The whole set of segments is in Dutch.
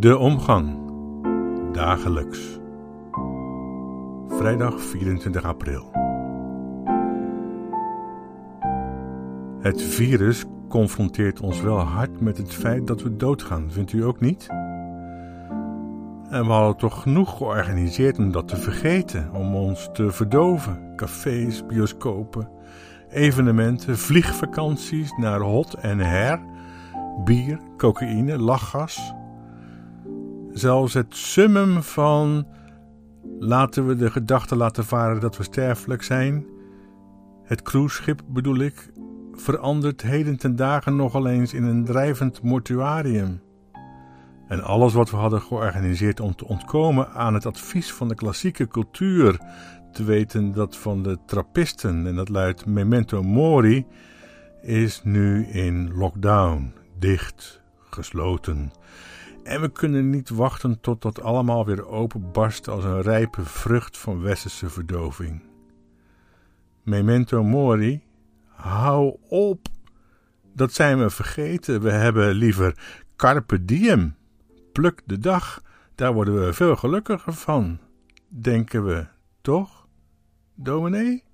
De omgang. Dagelijks. Vrijdag 24 april. Het virus confronteert ons wel hard met het feit dat we doodgaan, vindt u ook niet? En we hadden toch genoeg georganiseerd om dat te vergeten, om ons te verdoven. Cafés, bioscopen, evenementen, vliegvakanties naar hot en her, bier, cocaïne, lachgas. Zelfs het summum van laten we de gedachte laten varen dat we sterfelijk zijn. Het cruiseschip bedoel ik, verandert heden ten dagen nogal eens in een drijvend mortuarium. En alles wat we hadden georganiseerd om te ontkomen aan het advies van de klassieke cultuur, te weten dat van de trappisten en dat luidt memento mori, is nu in lockdown, dicht, gesloten. En we kunnen niet wachten tot dat allemaal weer openbarst als een rijpe vrucht van westerse verdoving. Memento mori, hou op. Dat zijn we vergeten. We hebben liever carpe diem. Pluk de dag. Daar worden we veel gelukkiger van. Denken we, toch? Dominee?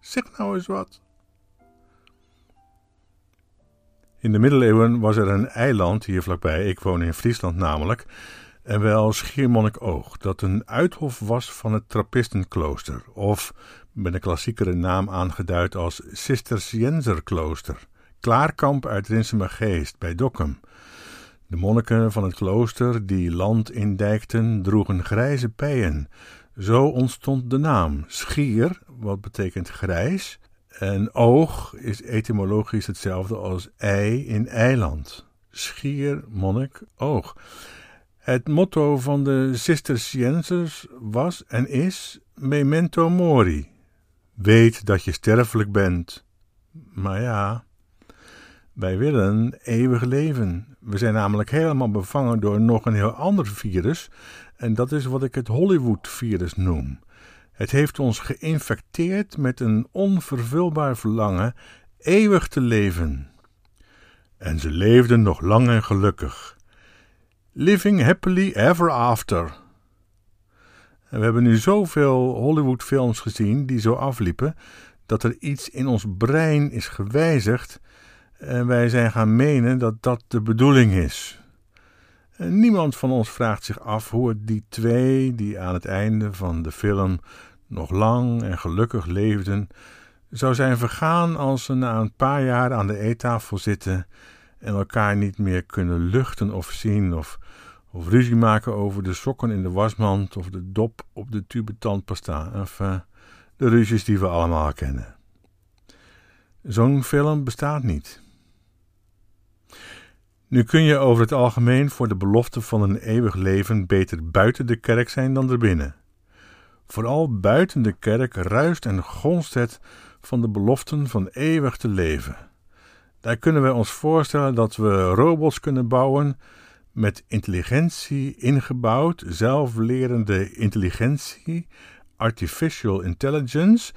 Zeg nou eens wat. In de middeleeuwen was er een eiland hier vlakbij, ik woon in Friesland namelijk, en wel Schiermonnikoog, dat een uithof was van het Trappistenklooster, of met een klassiekere naam aangeduid als Cisterciënzerklooster, Klaarkamp uit Rinsemergeest bij Dokkum. De monniken van het klooster die land indijkten, droegen grijze pijen. Zo ontstond de naam Schier, wat betekent grijs, en oog is etymologisch hetzelfde als ei in eiland. Schier, monnik, oog. Het motto van de Cisterciënsers was en is memento mori. Weet dat je sterfelijk bent. Maar ja, wij willen eeuwig leven. We zijn namelijk helemaal bevangen door nog een heel ander virus, en dat is wat ik het Hollywood-virus noem. Het heeft ons geïnfecteerd met een onvervulbaar verlangen eeuwig te leven. En ze leefden nog lang en gelukkig. Living happily ever after. En we hebben nu zoveel Hollywoodfilms gezien die zo afliepen, dat er iets in ons brein is gewijzigd en wij zijn gaan menen dat dat de bedoeling is. Niemand van ons vraagt zich af hoe het die twee, die aan het einde van de film nog lang en gelukkig leefden, zou zijn vergaan als ze na een paar jaar aan de eettafel zitten en elkaar niet meer kunnen luchten of zien, of, of ruzie maken over de sokken in de wasmand of de dop op de tube tandpasta, of uh, de ruzies die we allemaal kennen. Zo'n film bestaat niet. Nu kun je over het algemeen voor de belofte van een eeuwig leven beter buiten de kerk zijn dan erbinnen. Vooral buiten de kerk ruist en gonst het van de beloften van eeuwig te leven. Daar kunnen wij ons voorstellen dat we robots kunnen bouwen met intelligentie ingebouwd, zelflerende intelligentie, artificial intelligence,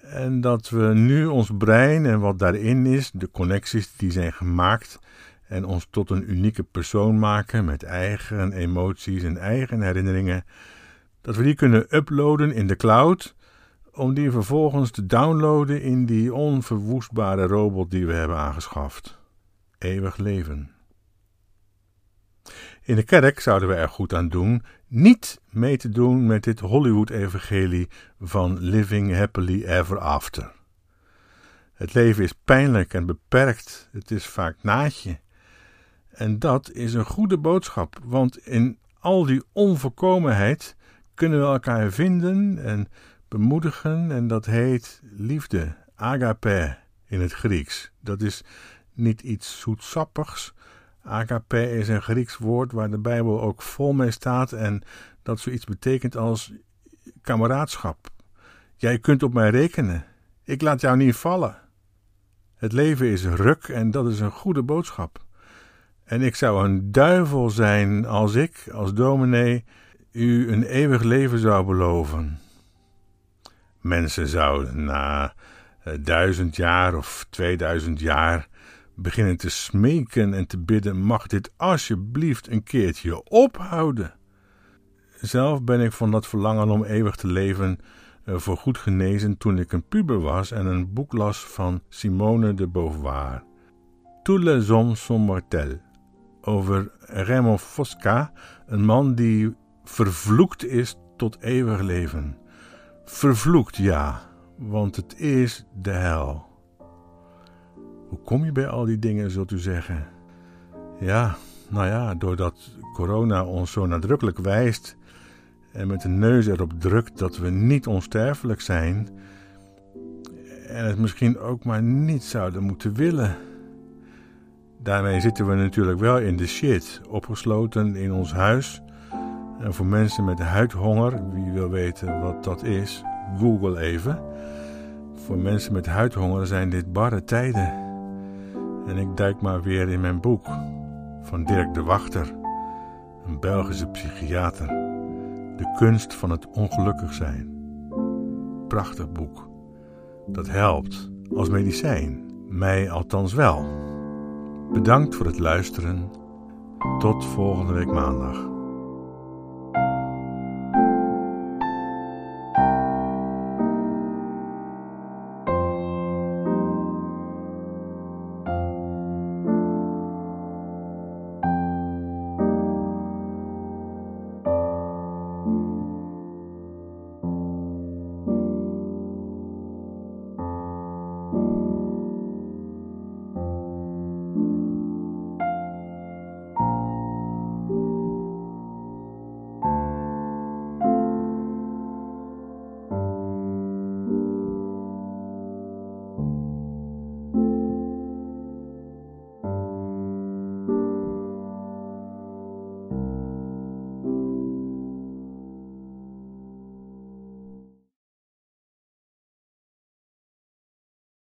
en dat we nu ons brein en wat daarin is, de connecties die zijn gemaakt, en ons tot een unieke persoon maken met eigen emoties en eigen herinneringen, dat we die kunnen uploaden in de cloud, om die vervolgens te downloaden in die onverwoestbare robot die we hebben aangeschaft. Eeuwig leven. In de kerk zouden we er goed aan doen niet mee te doen met dit Hollywood-evangelie van living happily ever after. Het leven is pijnlijk en beperkt, het is vaak naadje. En dat is een goede boodschap, want in al die onvolkomenheid kunnen we elkaar vinden en bemoedigen en dat heet liefde, agape in het Grieks. Dat is niet iets zoetsappigs. Agape is een Grieks woord waar de Bijbel ook vol mee staat en dat zoiets betekent als kameraadschap. Jij kunt op mij rekenen. Ik laat jou niet vallen. Het leven is ruk en dat is een goede boodschap. En ik zou een duivel zijn als ik, als dominee, u een eeuwig leven zou beloven. Mensen zouden na eh, duizend jaar of tweeduizend jaar beginnen te smeken en te bidden: mag dit alsjeblieft een keertje ophouden? Zelf ben ik van dat verlangen om eeuwig te leven uh, voor goed genezen toen ik een puber was en een boek las van Simone de Beauvoir. Tous les hommes sont mortels. Over Raymond Fosca, een man die vervloekt is tot eeuwig leven. Vervloekt, ja, want het is de hel. Hoe kom je bij al die dingen, zult u zeggen? Ja, nou ja, doordat corona ons zo nadrukkelijk wijst en met de neus erop drukt dat we niet onsterfelijk zijn en het misschien ook maar niet zouden moeten willen. Daarmee zitten we natuurlijk wel in de shit, opgesloten in ons huis. En voor mensen met huidhonger, wie wil weten wat dat is, google even. Voor mensen met huidhonger zijn dit barre tijden. En ik duik maar weer in mijn boek van Dirk de Wachter, een Belgische psychiater. De kunst van het ongelukkig zijn. Prachtig boek. Dat helpt als medicijn. Mij althans wel. Bedankt voor het luisteren. Tot volgende week maandag.